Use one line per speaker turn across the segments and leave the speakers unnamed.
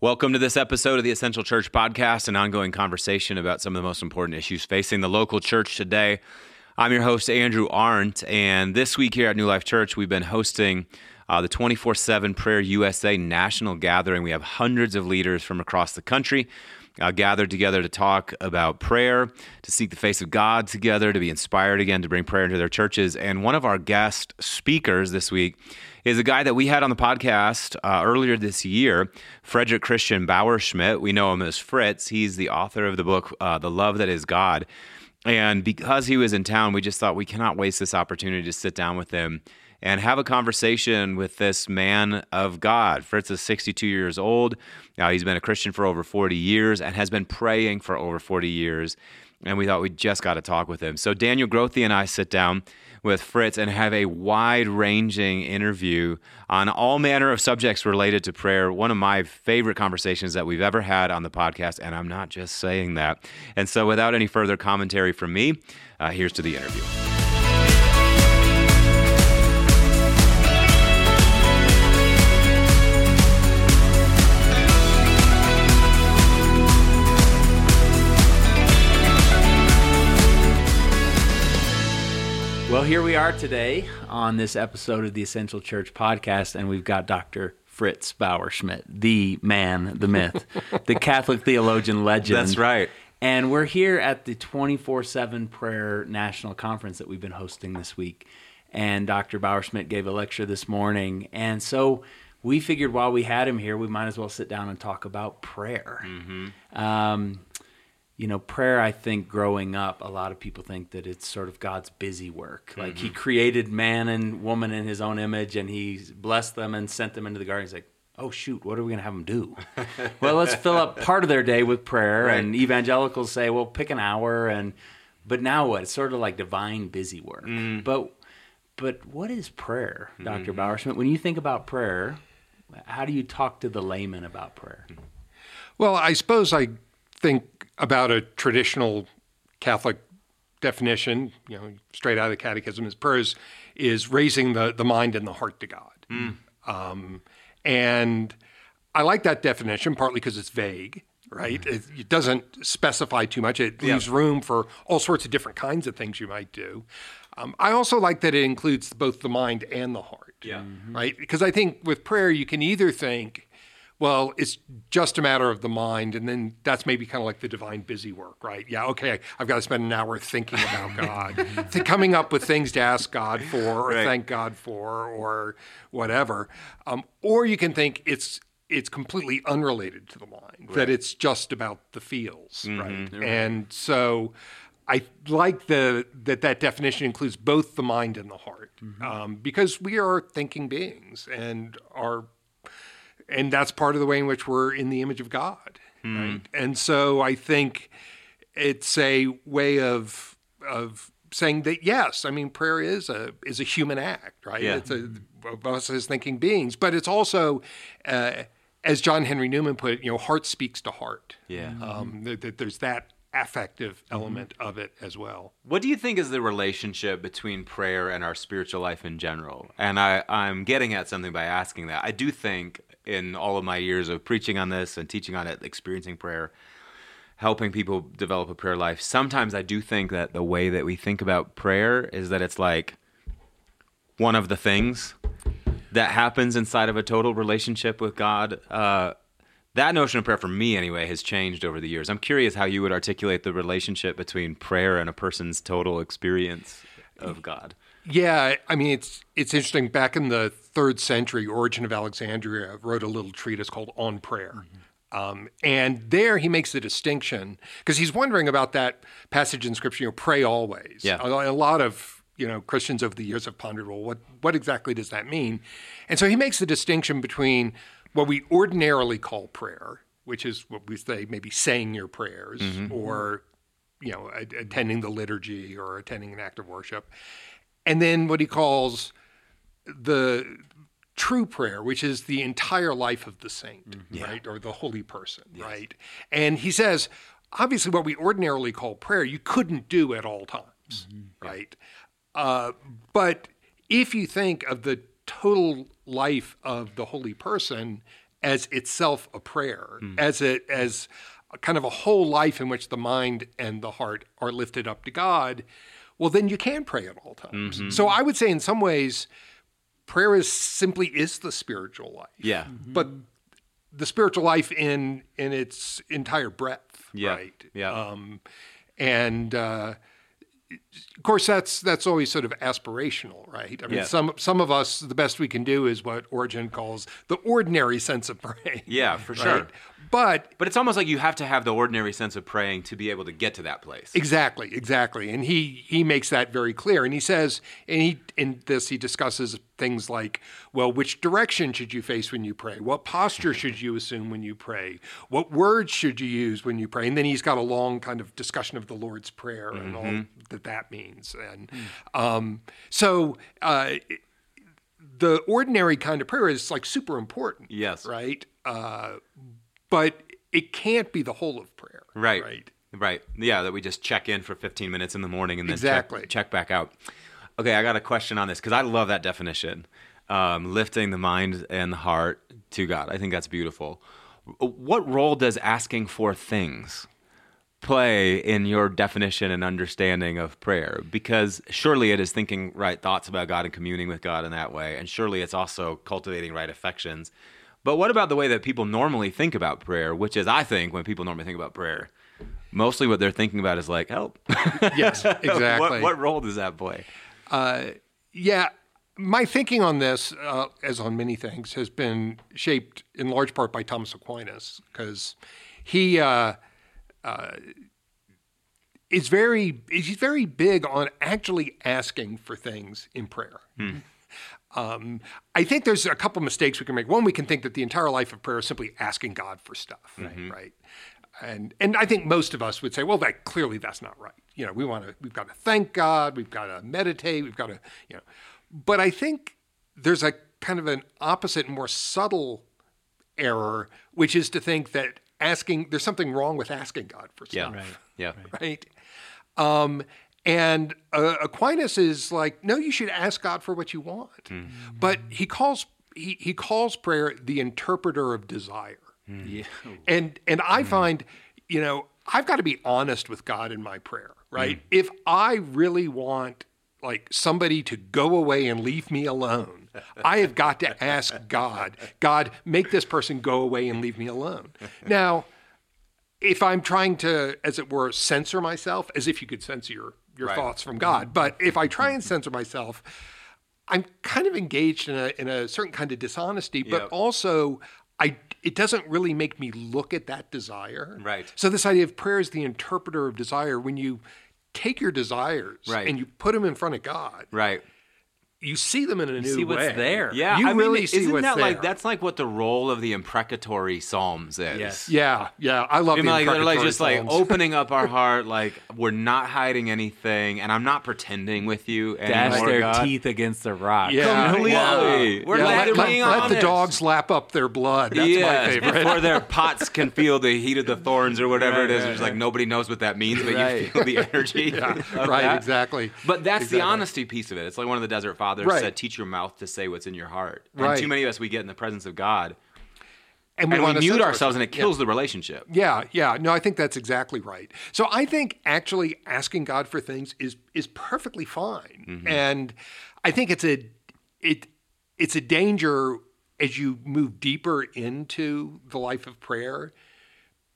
Welcome to this episode of the Essential Church Podcast, an ongoing conversation about some of the most important issues facing the local church today. I'm your host, Andrew Arndt, and this week here at New Life Church, we've been hosting uh, the 24 7 Prayer USA National Gathering. We have hundreds of leaders from across the country uh, gathered together to talk about prayer, to seek the face of God together, to be inspired again, to bring prayer into their churches. And one of our guest speakers this week is a guy that we had on the podcast uh, earlier this year, Frederick Christian Bauerschmidt. We know him as Fritz. He's the author of the book, uh, The Love That Is God. And because he was in town, we just thought we cannot waste this opportunity to sit down with him and have a conversation with this man of God. Fritz is 62 years old. Now, he's been a Christian for over 40 years and has been praying for over 40 years. And we thought we just got to talk with him. So, Daniel Grothe and I sit down with Fritz and have a wide ranging interview on all manner of subjects related to prayer. One of my favorite conversations that we've ever had on the podcast. And I'm not just saying that. And so, without any further commentary from me, uh, here's to the interview.
Here we are today on this episode of the Essential Church podcast, and we've got Dr. Fritz Bauerschmidt, the man, the myth, the Catholic theologian legend.
That's right.
And we're here at the 24 7 Prayer National Conference that we've been hosting this week. And Dr. Bauerschmidt gave a lecture this morning. And so we figured while we had him here, we might as well sit down and talk about prayer. Mm-hmm. Um, you know, prayer, I think growing up, a lot of people think that it's sort of God's busy work. Like mm-hmm. he created man and woman in his own image and he blessed them and sent them into the garden. He's like, oh, shoot, what are we going to have them do? well, let's fill up part of their day with prayer. Right. And evangelicals say, well, pick an hour. And, but now what? It's sort of like divine busy work. Mm. But, but what is prayer, doctor mm-hmm. Bauerschmidt? When you think about prayer, how do you talk to the layman about prayer?
Well, I suppose I think about a traditional Catholic definition, you know, straight out of the Catechism, is prayer is, is raising the, the mind and the heart to God. Mm. Um, and I like that definition partly because it's vague, right? Mm. It, it, doesn't specify too much. It leaves yeah. room for all sorts of different kinds of things you might do. Um, I also like that it includes both the mind and the heart, yeah. right? Because I think with prayer, you can either think, well, it's just a matter of the mind. And then that's maybe kind of like the divine busy work, right? Yeah, okay, I've got to spend an hour thinking about God, coming up with things to ask God for or right. thank God for or whatever. Um, or you can think it's it's completely unrelated to the mind, right. that it's just about the feels, mm-hmm. right? right? And so I like the that that definition includes both the mind and the heart, mm-hmm. um, because we are thinking beings and our and that's part of the way in which we're in the image of God, mm. right? And so I think it's a way of of saying that yes, I mean prayer is a is a human act, right? Yeah. It's a, of us as thinking beings, but it's also. Uh, as John Henry Newman put it, you know, heart speaks to heart.
Yeah. Um,
that, there's that affective mm-hmm. element mm-hmm. of it as well.
What do you think is the relationship between prayer and our spiritual life in general? And I, I'm getting at something by asking that. I do think in all of my years of preaching on this and teaching on it, experiencing prayer, helping people develop a prayer life, sometimes I do think that the way that we think about prayer is that it's like one of the things that happens inside of a total relationship with God. Uh, that notion of prayer, for me anyway, has changed over the years. I'm curious how you would articulate the relationship between prayer and a person's total experience of God.
Yeah, I mean it's it's interesting. Back in the third century, Origen of Alexandria wrote a little treatise called On Prayer. Mm-hmm. Um, and there he makes the distinction because he's wondering about that passage in Scripture, you know, pray always.
Yeah.
A, a, lot of you know Christians over the years have pondered, well, what what exactly does that mean? And so he makes the distinction between what we ordinarily call prayer, which is what we say maybe saying your prayers mm-hmm. or you know attending the liturgy or attending an act of worship, and then what he calls the true prayer, which is the entire life of the saint, mm-hmm. right, or the holy person, yes. right? And he says, obviously, what we ordinarily call prayer, you couldn't do at all times, mm-hmm. right? Uh, but if you think of the total life of the holy person as itself a prayer, as a as a kind of a whole life in which the mind and the heart are lifted up to God, well then you can pray at all times. So I would say in some ways prayer is simply is the spiritual life.
Yeah.
But the spiritual life in in its entire breadth,
Yeah.
right?
Yeah.
Um, and uh, of course, that's that's always sort of aspirational, right? I mean,
Yeah.
some some of us, the best we can do is what Origen calls the ordinary sense of praying.
Yeah, for
right?
sure.
But
But it's almost like you have to have the ordinary sense of praying to be able to get to that place.
Exactly, exactly. And he he makes that very clear. And he says, and he in this he discusses things like, well, which direction should you face when you pray? What posture should you assume when you pray? What words should you use when you pray? And then he's got a long kind of discussion of the Lord's Prayer and all that that means. And um, so. Uh, the ordinary kind of prayer is like super important.
Yes.
Right. Uh, but it can't be the whole of prayer.
Right.
Right.
Right. Yeah, that we just check in for 15 minutes in the morning and then
Exactly.
check, check back out. Okay, I got a question on this because I love that definition. Um, lifting the mind and the heart to God. I think that's beautiful. What role does asking for things play in your definition and understanding of prayer? Because surely it is thinking right thoughts about God and communing with God in that way. And surely it's also cultivating right affections. But what about the way that people normally think about prayer, which is, I think, when people normally think about prayer, mostly what they're thinking about is like help.
Yes, exactly.
what, what role does that play?
Yeah, my thinking on this, uh, as on many things, has been shaped in large part by Thomas Aquinas because he uh, uh, is very he's very big on actually asking for things in prayer. Um, I think there's a couple mistakes we can make. One, we can think that the entire life of prayer is simply asking God for stuff, right? And and I think most of us would say, well, that clearly that's not right. You know, we want to we've got to thank God, we've got to meditate, we've got to you know. But I think there's a kind of an opposite, more subtle error, which is to think that asking there's something wrong with asking God for
Yeah.
stuff
Yeah.
right? Um, and uh, Aquinas is like, no, you should ask God for what you want. Hmm. But he calls he, he calls prayer the interpreter of desire. Hmm.
Yeah.
And and I hmm. find, you know, I've got to be honest with God in my prayer, right? If I really want like somebody to go away and leave me alone, I have got to ask God, God, make this person go away and leave me alone. Now, if I'm trying to, as it were, censor myself, as if you could censor your, your
Right.
thoughts from God, but if I try and censor myself, I'm kind of engaged in a in a certain kind of dishonesty, but
Yep.
also I it doesn't really make me look at that desire.
Right.
So this idea of prayer is the interpreter of desire. When you take your desires
Right.
and you put them in front of God,
Right.
You see them in a new
see what's
way.
there.
Yeah,
you
I mean,
really see
isn't
what's
that
there.
like that's like what the role of the imprecatory psalms is?
Yes.
Yeah, yeah, I love
I mean,
the
like they're like
imprecatory
just like opening up our heart, like we're not hiding anything, and I'm not pretending with you
Dash
anymore.
their
God.
teeth against the rock.
Yeah,
Completely.
yeah.
We're
Yeah, let, let- let the dogs lap up their blood. That's my favorite.
before their pots can feel the heat of the thorns or whatever
Right,
it is.
right,
It's like nobody knows what that means, but you feel the energy. of
right,
that.
exactly.
But that's the honesty piece of it. It's like one of the desert fathers
Right.
said, "Teach your mouth to say what's in your heart." And
Right.
too many of us, we get in the presence of God
And
and we mute ourselves, and it
Yeah.
kills the relationship.
Yeah, yeah. No, I think that's exactly right. So I think actually asking God for things is is perfectly fine.
Mm-hmm.
And I think it's a it it's a danger as you move deeper into the life of prayer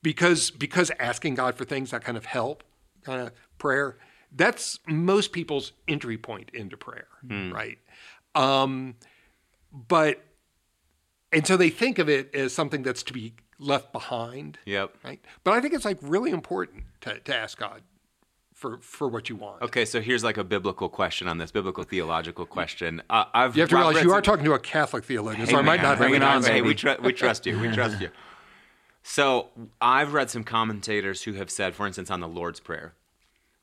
because because asking God for things that kind of help kind of prayer that's most people's entry point into prayer,
Hmm.
right? Um, but and so they think of it as something that's to be left behind
Yep.
right? But I think it's like really important to, to ask God for for what you want.
Okay, so here's like a biblical question on this, biblical theological question. Uh, I've
You have to realize you
some-
are talking to a Catholic theologian, so
Hey,
I might not
bring it on.
Hey, we, tr- we trust you. We trust you. So I've read some commentators who have said, for instance, on the Lord's Prayer.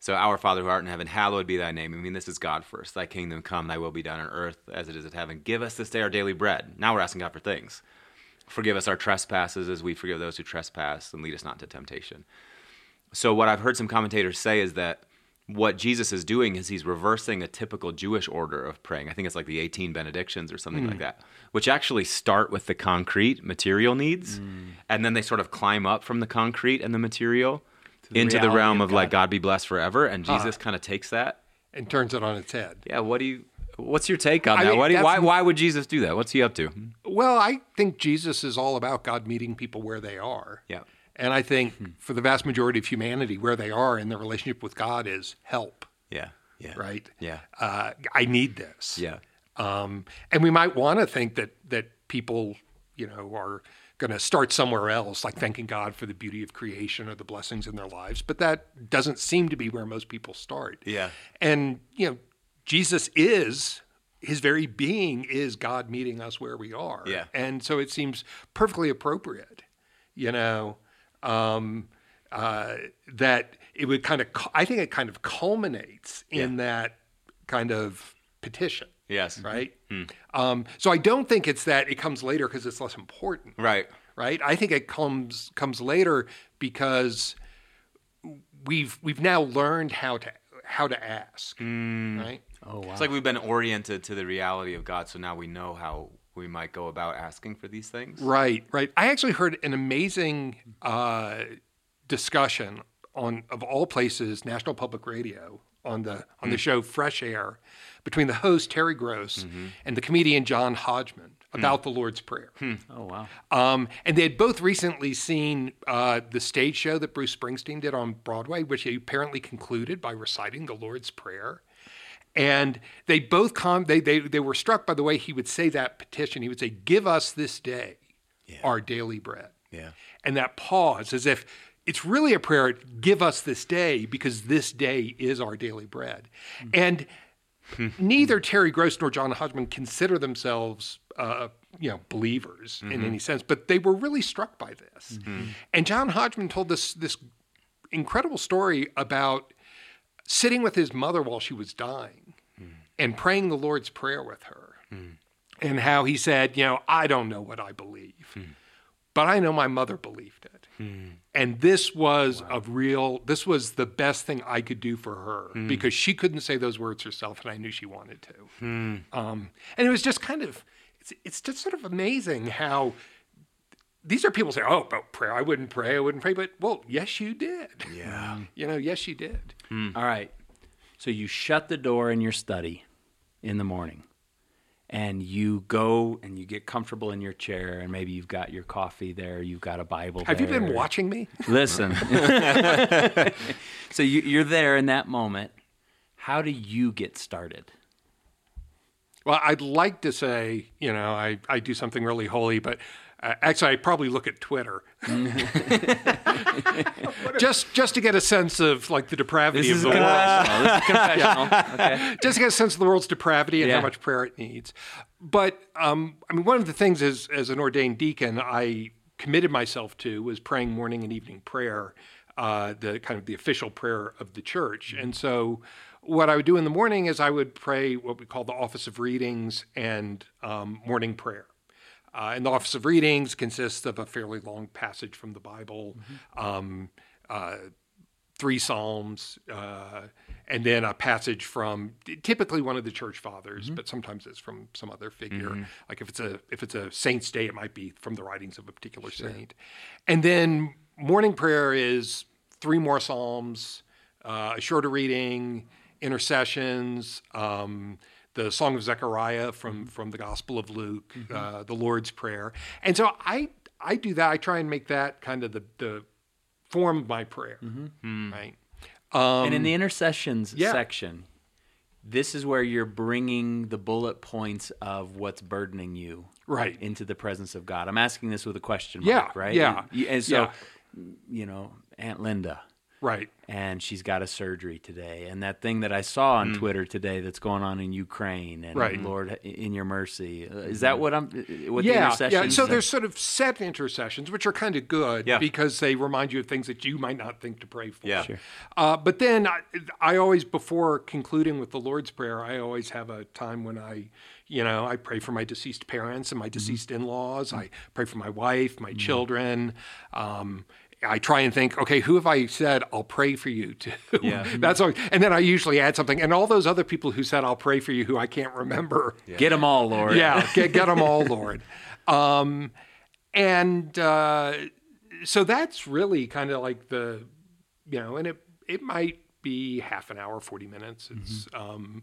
So, Our Father who art in heaven, hallowed be thy name. I mean, this is God first. Thy kingdom come, thy will be done on earth as it is in heaven. Give us this day our daily bread. Now we're asking God for things. Forgive us our trespasses as we forgive those who trespass, and lead us not into temptation. So, what I've heard some commentators say is that what Jesus is doing is he's reversing a typical Jewish order of praying. I think it's like the 18 benedictions or something like mm. that, which actually start with the concrete material needs mm. and then they sort of climb up from the concrete and the material into the realm
of
of, like
God.
Be blessed forever and Jesus kind of takes that.
and turns it on its head.
Yeah, what do you what's your take on
I
that?
mean,
you, why why would Jesus do that? What's he up to?
Well, I think Jesus is all about God meeting people where they are.
Yeah.
And I think for the vast majority of humanity, where they are in their relationship with God is help,
Yeah. Yeah.
right?
Yeah.
Uh, I need this.
Yeah.
Um, and we might want to think that that people, you know, are going to start somewhere else, like thanking God for the beauty of creation or the blessings in their lives. But that doesn't seem to be where most people start.
Yeah.
And you know, Jesus is his very being is God meeting us where we are.
Yeah.
And so it seems perfectly appropriate, you know, um, uh, that it would kind of, I think it kind of culminates in that kind of petition
Yes.
right? Um, so I don't think it's that it comes later because it's less important,
Right.
right? I think it comes comes later because we've we've now learned how to how to ask, right?
Oh wow.
It's like we've been oriented to the reality of God, so now we know how we might go about asking for these things.
Right, right. I actually heard an amazing uh, discussion on, of all places, National Public Radio on the on the show Fresh Air, between the host Terry Gross and the comedian John Hodgman about the Lord's Prayer.
oh wow.
Um, and they had both recently seen uh, the stage show that Bruce Springsteen did on Broadway, which he apparently concluded by reciting the Lord's Prayer. And they both com- they, they they were struck by the way he would say that petition. He would say, "Give us this day our daily bread."
Yeah.
And that pause, as if it's really a prayer. Give us this day because this day is our daily bread. And neither Terry Gross nor John Hodgman consider themselves, uh, you know, believers in mm-hmm. any sense, but they were really struck by this. Mm-hmm. And John Hodgman told this this incredible story about sitting with his mother while she was dying mm. and praying the Lord's Prayer with her, mm. and how he said, you know, I don't know what I believe, mm. but I know my mother believed it. Hmm. And this was a real, this was the best thing I could do for her hmm. because she couldn't say those words herself, and I knew she wanted to. Hmm. Um, and it was just kind of, it's, it's just sort of amazing how these are people say, oh, about prayer, I wouldn't pray, I wouldn't pray. But, well, yes, you did.
Yeah.
You know, yes, you did.
All right. So you shut the door in your study in the morning and you go and you get comfortable in your chair and maybe you've got your coffee there, you've got a Bible
Have you been watching me?
Listen. so you, you're there in that moment. How do you get started?
Well, I'd like to say, you know, I, I do something really holy, but uh, actually, I probably look at Twitter just just to get a sense of like the depravity of the world.
confessional. This is confessional. Okay.
just to get a sense of the world's depravity and
Yeah.
how much prayer it needs. But um, I mean, one of the things as as an ordained deacon, I committed myself to was praying morning and evening prayer, uh, the kind of the official prayer of the church. And so, what I would do in the morning is I would pray what we call the office of readings and um, morning prayer. Uh, and the office of readings consists of a fairly long passage from the Bible. Um, uh, three psalms uh, and then a passage from typically one of the church fathers but sometimes it's from some other figure. Like if it's a if it's a saint's day it might be from the writings of a particular saint. And then morning prayer is three more psalms uh, a shorter reading intercessions um, the song of zechariah from from the gospel of luke uh, the lord's prayer and so i i do that i try and make that kind of the the form of my prayer, right? Um,
and in the intercessions
yeah.
section, this is where you're bringing the bullet points of what's burdening you
right.
into the presence of God. I'm asking this with a question
Yeah,
mark, right?
yeah,
And, and so,
yeah.
you know, Aunt Linda,
Right.
and she's got a surgery today. And that thing that I saw on Twitter today that's going on in Ukraine, and
Mm. Right.
Lord, in your mercy, uh, is that what I'm? What the
yeah, yeah.
intercessions?
So there's sort of set intercessions, which are kind of good
Yeah.
because they remind you of things that you might not think to pray for.
Yeah. Sure.
Uh, but then I, I always, before concluding with the Lord's Prayer, I always have a time when I, you know, I pray for my deceased parents and my deceased in-laws. I pray for my wife, my children. Um, I try and think, okay, who have I said I'll pray for you to?
Yeah.
That's always, and then I usually add something, and all those other people who said I'll pray for you, who I can't remember.
Get them all, Lord.
Yeah, get, get them all, Lord. Um, and uh, so that's really kind of like the, you know, and it it might be half an hour, forty minutes. It's, um,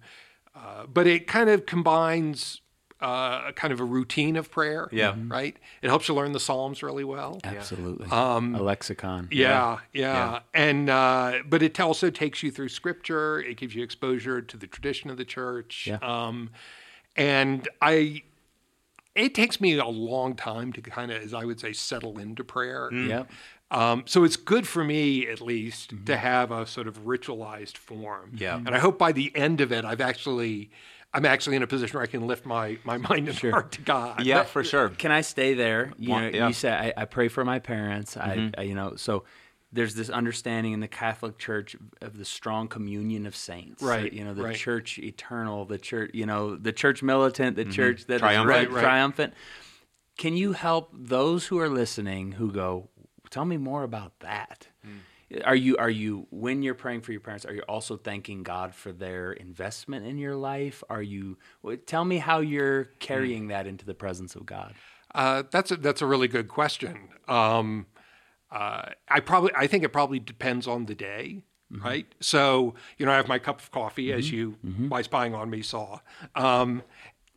uh, but it kind of combines uh, kind of a routine of prayer.
Yeah.
right. It helps you learn the Psalms really well.
Absolutely. Um, a lexicon.
Yeah, yeah, and uh, but it also takes you through Scripture. It gives you exposure to the tradition of the church.
Yeah.
Um, and I, it takes me a long time to kind of, as I would say, settle into prayer.
Yeah.
Um, so it's good for me, at least, to have a sort of ritualized form.
Yeah.
And I hope by the end of it, I've actually, I'm actually in a position where I can lift my my mind and heart to God.
Yeah, for sure.
Can I stay there? You
Wha-
know,
yeah. Mm-hmm.
you said I, I pray for my parents. I, I, you know, so there's this understanding in the Catholic Church of the strong communion of saints.
Right,
You know, the
right.
church eternal, the church, you know, the church militant, the church that is
Triumphant.
right-
Mm-hmm. Right, right.
triumphant. Can you help those who are listening who go, tell me more about that? Are you are you when you're praying for your parents? Are you also thanking God for their investment in your life? Are you tell me how you're carrying that into the presence of God?
Uh, that's a, that's a really good question. Um, uh, I probably I think it probably depends on the day, right? So you know, I have my cup of coffee, as you by spying on me saw, um,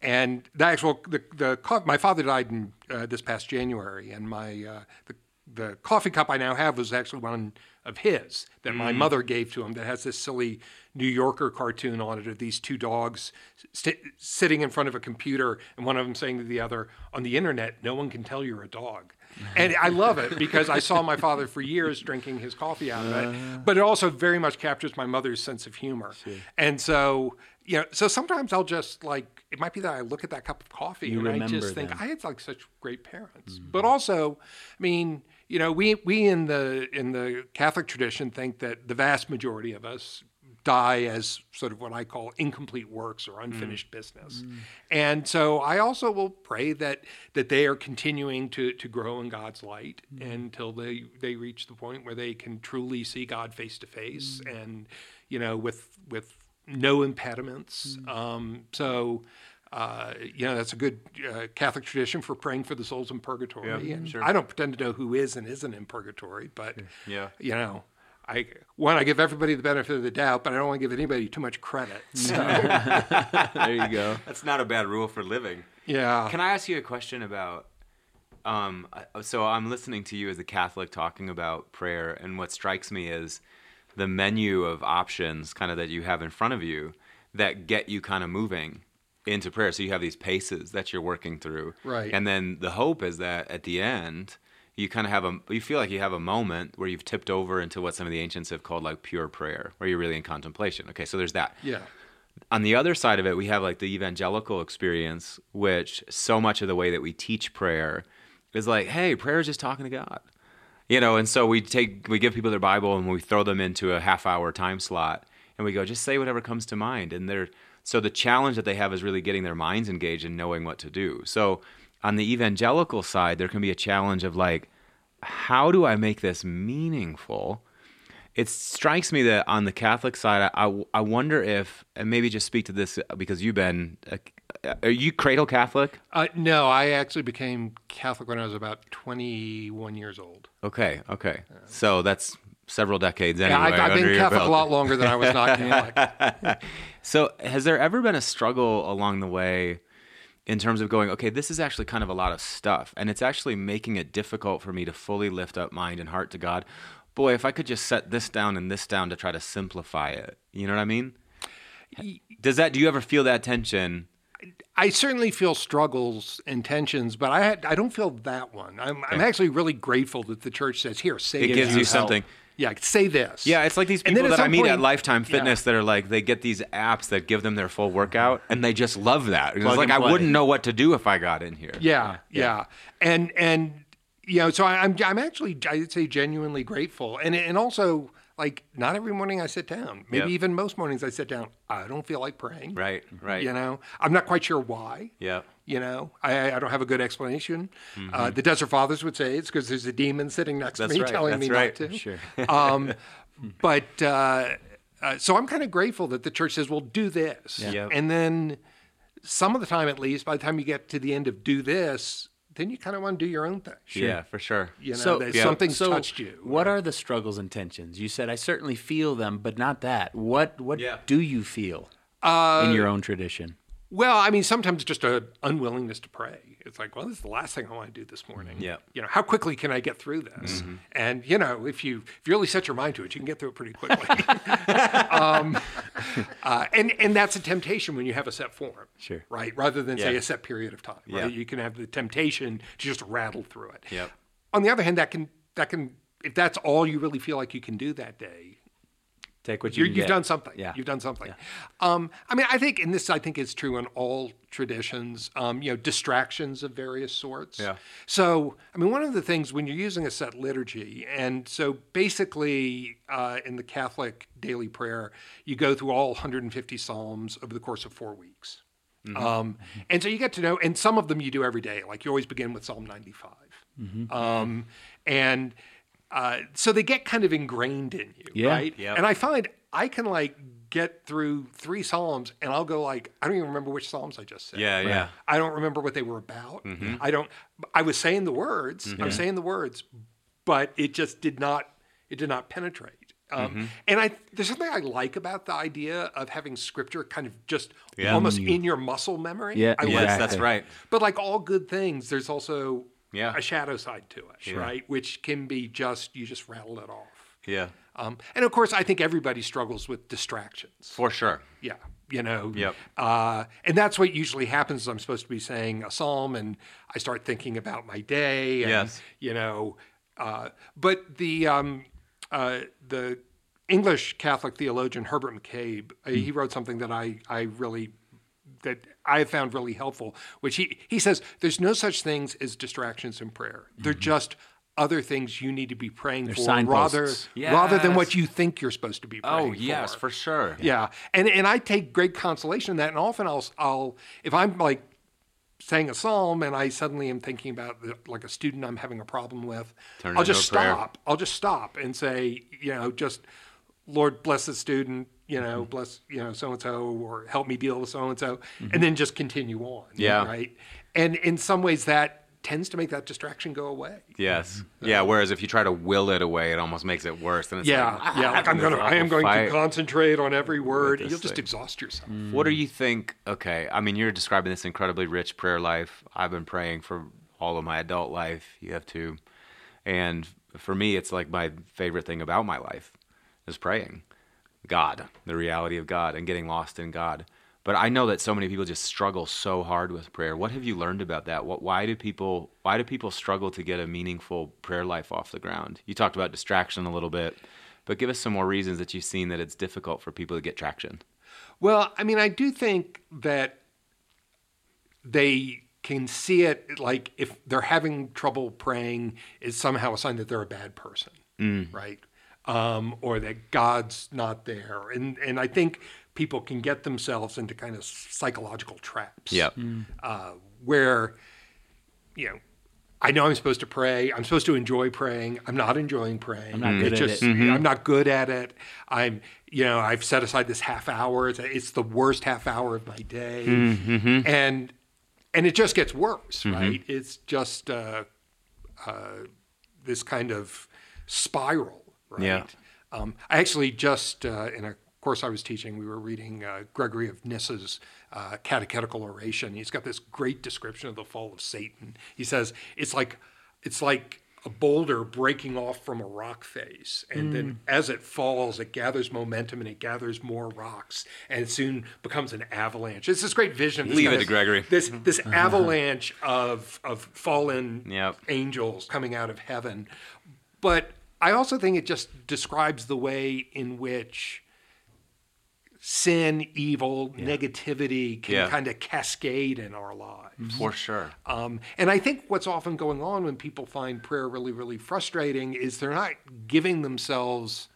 and the actual the the my father died in uh, this past January, and my uh, the the coffee cup I now have was actually one of his that my mm. mother gave to him that has this silly New Yorker cartoon on it of these two dogs st- sitting in front of a computer and one of them saying to the other, on the internet, no one can tell you're a dog. And I love it because I saw my father for years drinking his coffee out of it. Ah. But it also very much captures my mother's sense of humor. And so, you know, so sometimes I'll just like, it might be that I look at that cup of coffee
You
and I just think,
them.
I had like such great parents. Mm-hmm. But also, I mean, you know, we we in the in the Catholic tradition think that the vast majority of us die as sort of what I call incomplete works or unfinished mm. business. Mm. And so I also will pray that that they are continuing to to grow in God's light mm. until they they reach the point where they can truly see God face to face and you know with with no impediments. Um, so uh, you know, that's a good uh, Catholic tradition for praying for the souls in purgatory.
Yeah,
and
sure.
I don't pretend to know who is and isn't in purgatory, but
Yeah.
you know, I one I give everybody the benefit of the doubt, but I don't want to give anybody too much credit. So,
There you go.
That's not a bad rule for living.
yeah,
Can I ask you a question about? Um, so I'm listening to you as a Catholic talking about prayer, and what strikes me is the menu of options, kind of that you have in front of you, that get you kind of moving into prayer. So you have these paces that you're working through,
Right.
And then the hope is that at the end, you kind of have a, you feel like you have a moment where you've tipped over into what some of the ancients have called like pure prayer, where you're really in contemplation. Okay, so there's that
yeah,
on the other side of it, we have like the evangelical experience, which so much of the way that we teach prayer is like, hey, prayer is just talking to God. You know, and so we take we give people their Bible and we throw them into a half hour time slot and we go, just say whatever comes to mind. And they're so the challenge that they have is really getting their minds engaged and knowing what to do. So on the evangelical side, there can be a challenge of like, how do I make this meaningful? it strikes me that on the Catholic side, I, I, wonder if, and maybe just speak to this because you've been, a, are you cradle Catholic?
uh, no, I actually became Catholic when I was about twenty-one years old.
Okay, okay. So that's several decades anyway.
Yeah, I've, I've been Catholic a lot longer than I was not Catholic.
So has there ever been a struggle along the way in terms of going, okay, this is actually kind of a lot of stuff, and it's actually making it difficult for me to fully lift up mind and heart to God? Boy, if I could just set this down and this down to try to simplify it, you know what I mean? Does that? Do you ever feel that tension?
I certainly feel struggles and tensions, but I had, I don't feel that one. I'm, I'm actually really grateful that the church says, "Here, say
It
this."
gives you
help.
something.
Yeah, say this.
Yeah, it's like these people that I meet at
point-
Lifetime
yeah.
Fitness that are like they get these apps that give them their full workout and they just love that. It's like I wouldn't know what to do if I got in here.
Yeah, yeah, and and you know, so I, I'm I'm actually I'd say genuinely grateful, and and also like not every morning I sit down. Maybe
Yep.
even most mornings I sit down. I don't feel like praying.
Right, right.
You know, I'm not quite sure why.
Yeah.
You know, I, I don't have a good explanation.
Mm-hmm.
Uh, the Desert Fathers would say it's because there's a demon sitting next
That's
to me
right,
telling
that's
me
right.
not to.
Sure.
Um, but uh, uh, so I'm kind of grateful that the church says, "Well, do this,"
Yeah.
and then some of the time, at least, by the time you get to the end of "do this," then you kind of want to do your own thing.
Yeah, for sure.
You know,
So-
that
Yeah.
something's
so
touched you.
What are the struggles and tensions? You said I certainly feel them, but not that. What what
Yeah.
do you feel
Uh,
in your own tradition?
Well, I mean, sometimes just a unwillingness to pray. It's like, well, this is the last thing I want to do this morning.
Yeah.
You know, how quickly can I get through this?
Mm-hmm.
And you know, if you if you really set your mind to it, you can get through it pretty quickly. um, uh, and and that's a temptation when you have a set form,
Sure.
right? Rather than say a set period of time,
Yeah.
right? You can have the temptation to just rattle through it.
Yep.
On the other hand, that can that can if that's all you really feel like you can do that day,
Take what you
you've
get.
done something.
Yeah.
You've done something. Um, I mean, I think, and this I think is true in all traditions, um, you know, distractions of various sorts.
Yeah.
So, I mean, one of the things when you're using a set liturgy, and so basically uh, in the Catholic daily prayer, you go through all 150 Psalms over the course of four weeks. Um, and so you get to know, and some of them you do every day. Like you always begin with Psalm 95. Um, and uh, so they get kind of ingrained in you,
Yeah.
right?
Yep.
And I find I can like get through three psalms, and I'll go like I don't even remember which psalms I just said.
Yeah, yeah.
I don't remember what they were about.
Mm-hmm.
I don't. I was saying the words. I was saying the words, but it just did not. It did not penetrate. Um,
Mm-hmm.
And I there's something I like about the idea of having scripture kind of just
Yeah.
almost in your muscle memory.
Yeah,
I
yes,
like that.
that's right.
But like all good things, there's also
Yeah.
a shadow side to it, right? Which can be just you just rattle it off.
Yeah.
Um, and of course, I think everybody struggles with distractions.
For sure.
Yeah, you know.
Yep.
Uh, and that's what usually happens. I'm supposed to be saying a psalm, and I start thinking about my day. And,
Yes.
You know, uh, but the um, uh, the English Catholic theologian Herbert McCabe, uh, he wrote something that I I really that I have found really helpful, which he he says there's no such things as distractions in prayer. They're mm-hmm. just other things you need to be praying for rather
signposts.
rather than what you think you're supposed to be oh, praying for.
Oh, yes, for sure.
yeah, and and I take great consolation in that, and often I'll I'll if I'm like saying a psalm and I suddenly am thinking about the, like a student I'm having a problem with,
Turn
I'll just
a prayer.
stop. I'll just stop and say, you know, just Lord bless the student, you
Mm-hmm.
know, bless you know so and so, or help me deal with so and so, and then just continue on.
Mm-hmm. Yeah.
right. And in some ways, that tends to make that distraction go away.
Yes. Yeah. Whereas if you try to will it away, it almost makes it worse. And it's
Yeah,
like,
yeah. Like I'm gonna, I am going
fight.
to concentrate on every word.
this
You'll just
thing.
exhaust yourself.
What do you think? Okay, I mean, you're describing this incredibly rich prayer life. I've been praying for all of my adult life. You have to, and for me, it's like my favorite thing about my life is praying, God, the reality of God, and getting lost in God. But I know that so many people just struggle so hard with prayer. What have you learned about that? What, why do people why do people struggle to get a meaningful prayer life off the ground? You talked about distraction a little bit, but give us some more reasons that you've seen that it's difficult for people to get traction.
Well, I mean, I do think that they can see it like if they're having trouble praying is somehow a sign that they're a bad person, mm. right? Um, or that God's not there, and and I think people can get themselves into kind of psychological traps.
Yep.
uh, where you know. I know I'm supposed to pray. I'm supposed to enjoy praying. I'm not enjoying praying. I'm
not good at it.
I'm not good at it. I'm, you know, I've set aside this half hour. It's, it's the worst half hour of my day,
Mm-hmm.
and and it just gets worse, right? It's just uh, uh, this kind of spiral, right?
Yeah.
Um, I actually just uh, in a course I was teaching, we were reading uh, Gregory of Nyssa's uh, catechetical oration. He's got this great description of the fall of Satan. He says it's like it's like a boulder breaking off from a rock face, and then as it falls, it gathers momentum and it gathers more rocks, and it soon becomes an avalanche. It's this great vision. This
Leave
kind
it to Gregory.
This this avalanche of of fallen
Yep.
angels coming out of heaven. But I also think it just describes the way in which sin, evil, negativity can
Yeah.
kind of cascade in our lives.
For sure.
Um, and I think what's often going on when people find prayer really, really frustrating is they're not giving themselves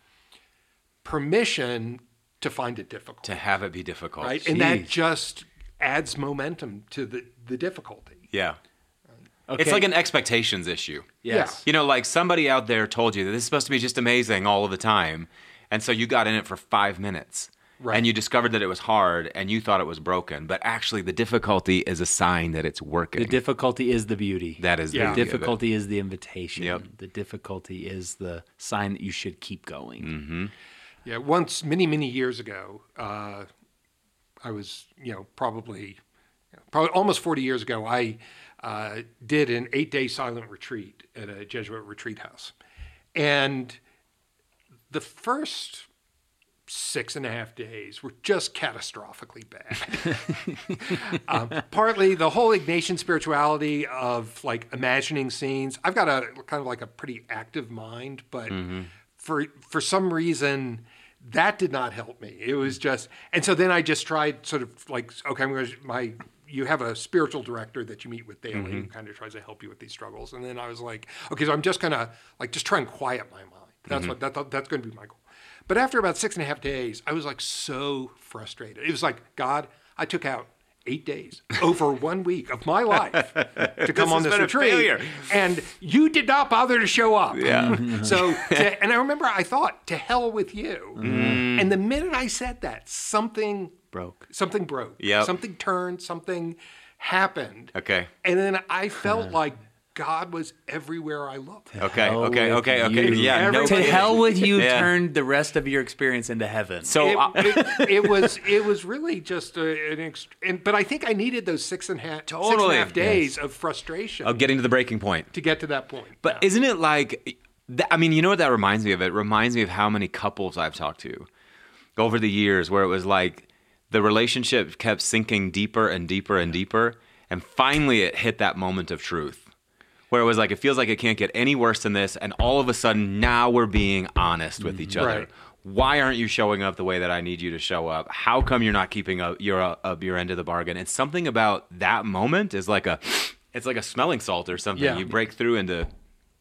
permission to find it difficult,
To have it be difficult.
right? And that just adds momentum to the the difficulty.
Yeah.
Okay.
It's like an expectations issue.
yes.
You know, like somebody out there told you that this is supposed to be just amazing all of the time. And so you got in it for five minutes.
Right.
And you discovered that it was hard and you thought it was broken. But actually, the difficulty is a sign that it's working.
The difficulty is the beauty.
that is
Yeah.
the
the
beauty of it.
difficulty is the invitation.
Yep.
The difficulty is the sign that you should keep going.
Mm-hmm.
Yeah, once many many years ago, uh, I was you know probably probably almost forty years ago. I uh, did an eight day silent retreat at a Jesuit retreat house, and the first six and a half days were just catastrophically bad. um, partly the whole Ignatian spirituality of like imagining scenes. I've got a kind of like a pretty active mind, but for for some reason that did not help me. It was just, and so then I just tried sort of like, okay, I'm going to my. You have a spiritual director that you meet with daily mm-hmm. who kind of tries to help you with these struggles. And then I was like, okay, so I'm just gonna like just try and quiet my mind. That's mm-hmm. what that, that's going to be my goal. But after about six and a half days, I was like so frustrated. It was like, God, I took out eight days over one week of my life to come on this
been
retreat.
failure.
And you did not bother to show up.
Yeah.
so, to, and I remember I thought, to hell with you.
Mm.
And the minute I said that, something
Broke.
something broke.
Yep.
Something turned, something happened.
Okay.
And then I felt like God was everywhere I looked.
Okay.
hell
Okay.
with
Okay. Okay.
you.
Yeah. No
Every-
To hell with you
Yeah.
turned the rest of your experience into heaven.
So
it,
uh,
it, it was it was really just a, an ext- and, but I think I needed those six and a half six and
Totally.
a half days of frustration
of getting to the breaking point.
to get to that point.
But isn't it like, th- I mean, you know what that reminds me of? It reminds me of how many couples I've talked to over the years where it was like the relationship kept sinking deeper and deeper and deeper. And finally it hit that moment of truth where it was like, it feels like it can't get any worse than this. And all of a sudden now we're being honest with each other.
Right.
Why aren't you showing up the way that I need you to show up? How come you're not keeping up your, up your end of the bargain? And something about that moment is like a, it's like a smelling salt or something.
Yeah.
You break through into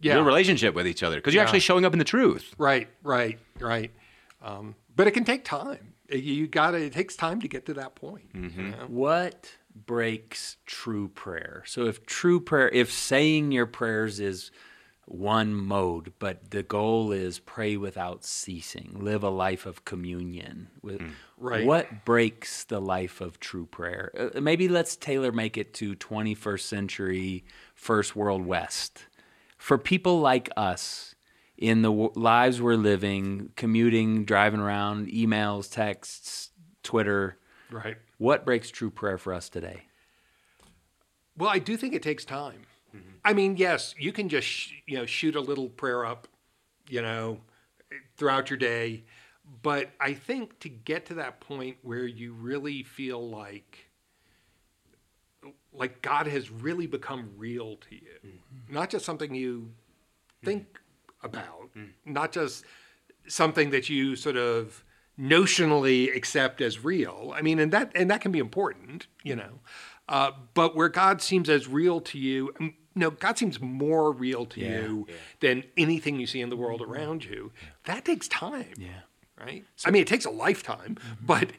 Yeah.
your relationship with each other because you're
Yeah.
actually showing up in the truth.
Right, right, right. Um, but it can take time. You got to. It takes time to get to that point. you know?
What breaks true prayer? So if true prayer, if saying your prayers is one mode, but the goal is pray without ceasing, live a life of communion. With
Right.
what breaks the life of true prayer? Uh, maybe let's tailor make it to 21st century, first world West. For people like us, in the w- lives we're living, commuting, driving around, emails, texts, Twitter,
Right.
What breaks true prayer for us today?
Well, I do think it takes time. Mm-hmm. I mean, yes, you can just sh- you know shoot a little prayer up, you know, throughout your day, but I think to get to that point where you really feel like like God has really become real to you, mm-hmm. not just something you mm. think about, mm. not just something that you sort of notionally accept as real. I mean, and that and that can be important, you know. Uh, but where God seems as real to you, um, no, God seems more real to
Yeah,
you than anything you see in the world around you. That takes time
Yeah.
right? I mean, it takes a lifetime, but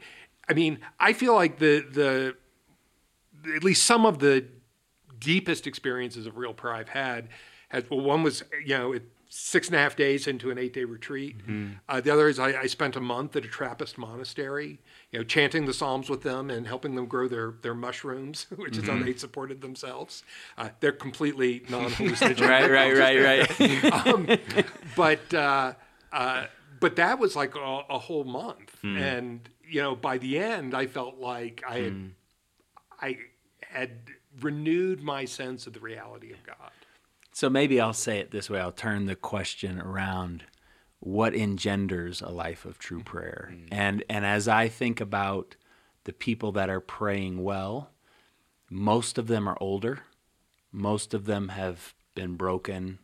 I mean, I feel like the the at least some of the deepest experiences of real prayer I've had has well, one was you know it, six and a half days into an eight day retreat. Uh, the other is I, I spent a month at a Trappist monastery, you know, chanting the Psalms with them and helping them grow their their mushrooms, which is how they supported themselves. Uh, they're completely non hallucinogenic.
Right, right, right, right.
um, but uh, uh, but that was like a, a whole month,
Hmm.
and you know, by the end, I felt like I had
Hmm.
I had renewed my sense of the reality of God.
So maybe I'll say it this way. I'll turn the question around what engenders a life of true mm-hmm. prayer. Mm-hmm. And and as I think about the people that are praying well, most of them are older. Most of them have been broken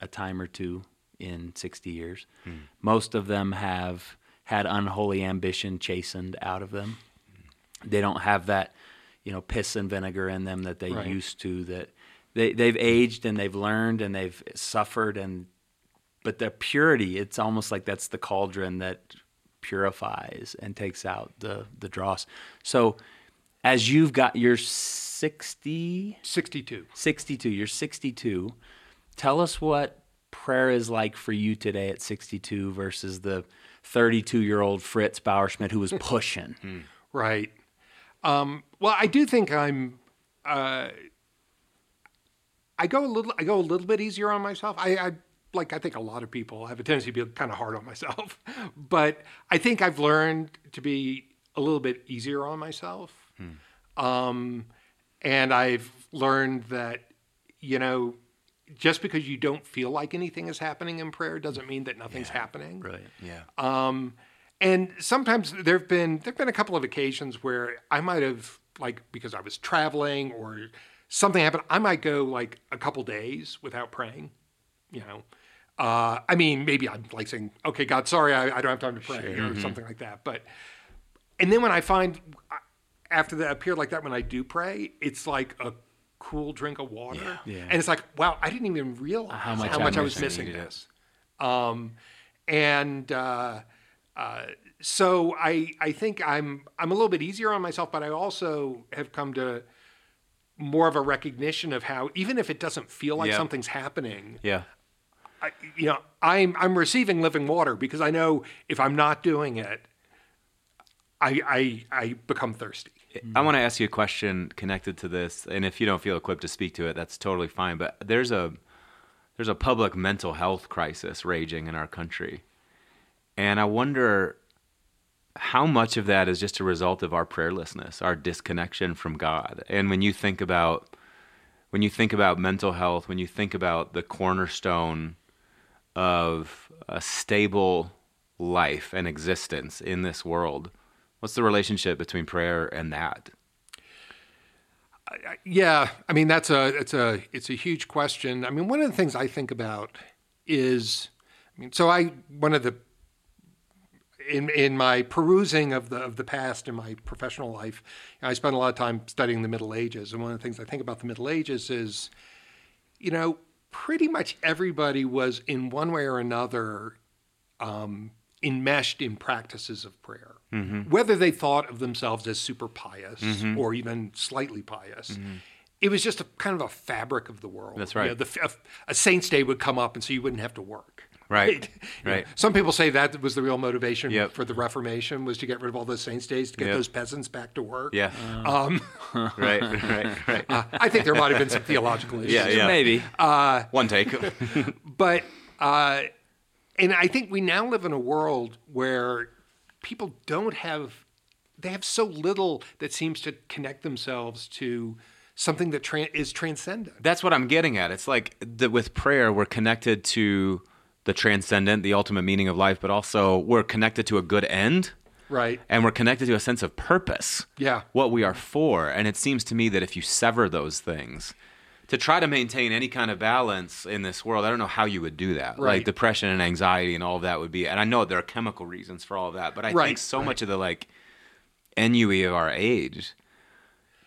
a time or two in 60 years. Mm. Most of them have had unholy ambition chastened out of them. Mm. They don't have that, you know, piss and vinegar in them that they
Right.
used to that they they've aged and they've learned and they've suffered and but the purity, it's almost like that's the cauldron that purifies and takes out the the dross. So as you've got your 60
62.
62, you're 62. Tell us what prayer is like for you today at 62 versus the 32 year old Fritz Bauerschmidt who was pushing.
Right. Um, well, I do think I'm. Uh, I go a little. I go a little bit easier on myself. I, I like. I think a lot of people have a tendency to be kind of hard on myself, but I think I've learned to be a little bit easier on myself. Um, and I've learned that you know, just because you don't feel like anything is happening in prayer doesn't mean that nothing's happening.
Brilliant.
Yeah.
Um, and sometimes there've been there've been a couple of occasions where I might have like because I was traveling or something happened, I might go like a couple days without praying. You know, uh, I mean, maybe I'm like saying, "Okay, God, sorry, I, I don't have time to pray," or something like that. But and then when I find uh, after that a period like that, when I do pray, it's like a cool drink of water,
Yeah.
and it's like, wow, I didn't even realize
How
how
much
much,
I
I was missing this. Um, and uh, uh, so I I think I'm I'm a little bit easier on myself, but I also have come to more of a recognition of how even if it doesn't feel like
Yeah.
something's happening,
Yeah.
I, you know, I'm I'm receiving living water because I know if I'm not doing it, I I, I become thirsty.
I want to ask you a question connected to this, and if you don't feel equipped to speak to it, that's totally fine. But there's a there's a public mental health crisis raging in our country, and I wonder how much of that is just a result of our prayerlessness, our disconnection from God. And when you think about when you think about mental health, when you think about the cornerstone of a stable life and existence in this world, what's the relationship between prayer and that?
Yeah, I mean that's a it's a it's a huge question. I mean, one of the things I think about is, I mean, so I one of the in in my perusing of the of the past in my professional life, I spent a lot of time studying the Middle Ages, and one of the things I think about the Middle Ages is, you know, pretty much everybody was in one way or another um, enmeshed in practices of prayer, mm-hmm. whether they thought of themselves as super pious mm-hmm. or even slightly pious. Mm-hmm. It was just a kind of a fabric of the world.
That's
You know,
right.
the, a, a saint's day would come up, and so you wouldn't have to work.
Right,
You know,
right.
some people say that was the real motivation
Yep.
for the Reformation was to get rid of all those saints' days to get
Yep.
those peasants back to work.
Yeah.
Um,
right, right, right.
uh, I think there might have been some theological issues.
Yeah, yeah.
Maybe.
One take.
But uh, and I think we now live in a world where people don't have they have so little that seems to connect themselves to something that tran is transcendent.
That's what I'm getting at. It's like the, with prayer, we're connected to the transcendent, the ultimate meaning of life, but also we're connected to a good end.
Right.
And we're connected to a sense of purpose.
Yeah.
What we are for. And it seems to me that if you sever those things, to try to maintain any kind of balance in this world, I don't know how you would do that. Like
Right.
depression and anxiety and all of that would be, and I know there are chemical reasons for all of that, but I
Right,
think so
right.
much of the like ennui of our age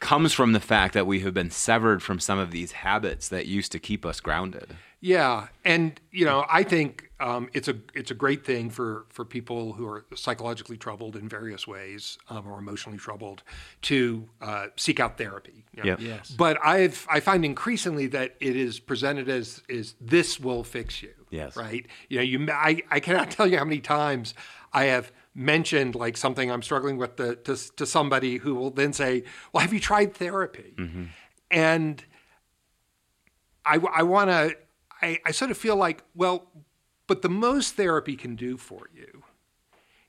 comes from the fact that we have been severed from some of these habits that used to keep us grounded.
Yeah, and you know, I think um, it's a it's a great thing for for people who are psychologically troubled in various ways um, or emotionally troubled to uh, seek out therapy. you know.
Yep.
Yes.
But I've I find increasingly that it is presented as is this will fix you.
Yes.
Right. You know, you I I cannot tell you how many times I have mentioned like something I'm struggling with to to, to somebody who will then say, "Well, have you tried therapy?" And I, I want to, I, I sort of feel like, well, but the most therapy can do for you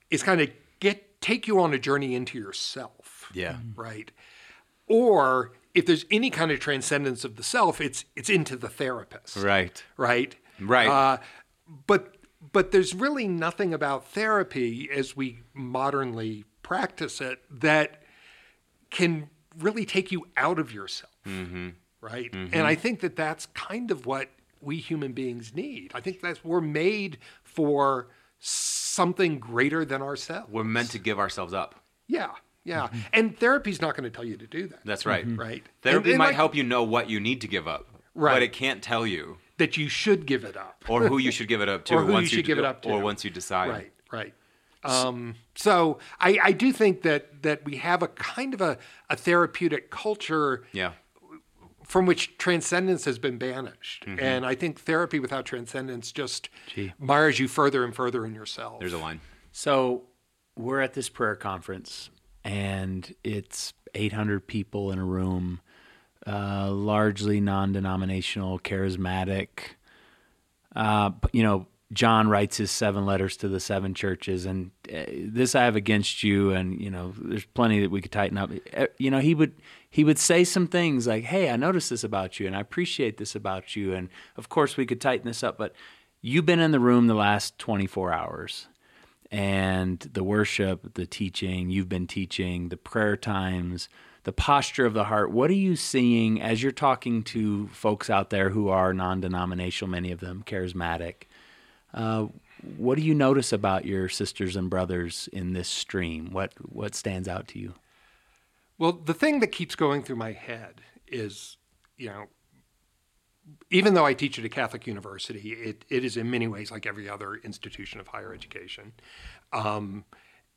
is kind of get, take you on a journey into yourself.
Yeah.
Right. Or if there's any kind of transcendence of the self, it's, it's into the therapist.
Right.
Right.
Right.
Uh, but, but there's really nothing about therapy as we modernly practice it that can really take you out of yourself mm-hmm. right? Mm-hmm. And i think that that's kind of what we human beings need. I think that's we're made for something greater than ourselves.
We're meant to give ourselves up.
yeah yeah. Mm-hmm. And therapy's not going to tell you to do that.
That's right.
right.
Therapy
And- and
might
like-
help you know what you need to give up,
Right.
but it can't tell you.
That you should give it up.
or who you should give it up to
Or who you
once
should give it up to.
or once you decide.
Right, right. Um, so I, I do think that that we have a kind of a, a therapeutic culture
Yeah.
from which transcendence has been banished.
Mm-hmm.
And I think therapy without transcendence just
Gee.
mires you further and further in yourself.
There's a line.
So we're at this prayer conference, and it's 800 people in a room, uh, largely non-denominational, charismatic. Uh, you know, John writes his seven letters to the seven churches, and uh, this I have against you, and you know, there's plenty that we could tighten up. You know, he would he would say some things like, "Hey, I noticed this about you, and I appreciate this about you," and of course we could tighten this up. But you've been in the room the last 24 hours, and the worship, the teaching, you've been teaching, the prayer times, the posture of the heart. What are you seeing as you're talking to folks out there who are non-denominational, many of them charismatic? Uh, what do you notice about your sisters and brothers in this stream? What what stands out to you?
Well, the thing that keeps going through my head is, you know, even though I teach at a Catholic university, it, it is in many ways like every other institution of higher education. Um,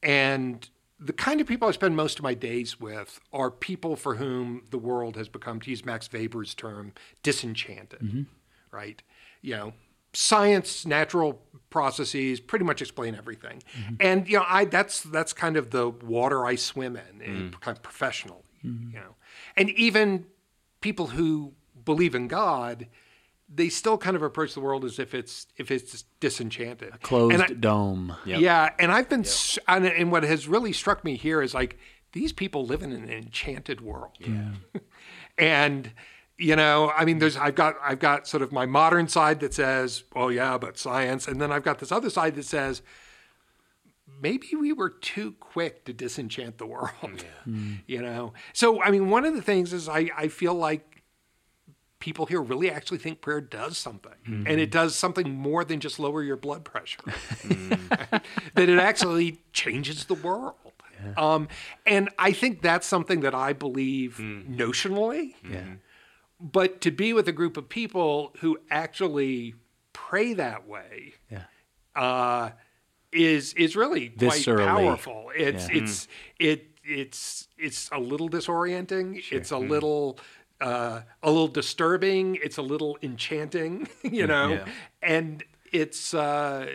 and the kind of people I spend most of my days with are people for whom the world has become, to use Max Weber's term, disenchanted, mm-hmm. right? You know, science, natural processes pretty much explain everything. Mm-hmm. And you know, I that's that's kind of the water I swim in, in mm. kind of professional, mm-hmm. you know. And even people who believe in God, they still kind of approach the world as if it's if it's disenchanted.
Closed
And I-
dome.
yeah, and I've been, s and, and what has really struck me here is like these people live in an enchanted world. Yeah, and you know, I mean, there's I've got I've got sort of my modern side that says, oh yeah, but science, and then I've got this other side that says. Maybe we were too quick to disenchant the world, Yeah. you know. So, I mean, one of the things is I, I feel like people here really actually think prayer does something. Mm-hmm. And it does something more than just lower your blood pressure. Mm-hmm. That it actually changes the world. Um, and i think that's something that i believe mm. notionally.
Yeah.
but to be with a group of people who actually pray that way
Yeah.
uh, is is really quite powerful. It's
Yeah.
it's mm. it it's it's a little disorienting. It's a mm. little uh, a little disturbing. It's a little enchanting, you know,
Yeah.
and it's uh,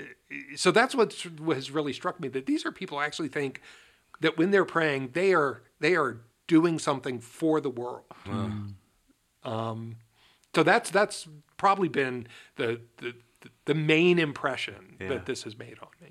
so that's what has really struck me that these are people who actually think that when they're praying they are they are doing something for the world. Um, so that's that's probably been the the, the main impression
Yeah.
that this has made on me.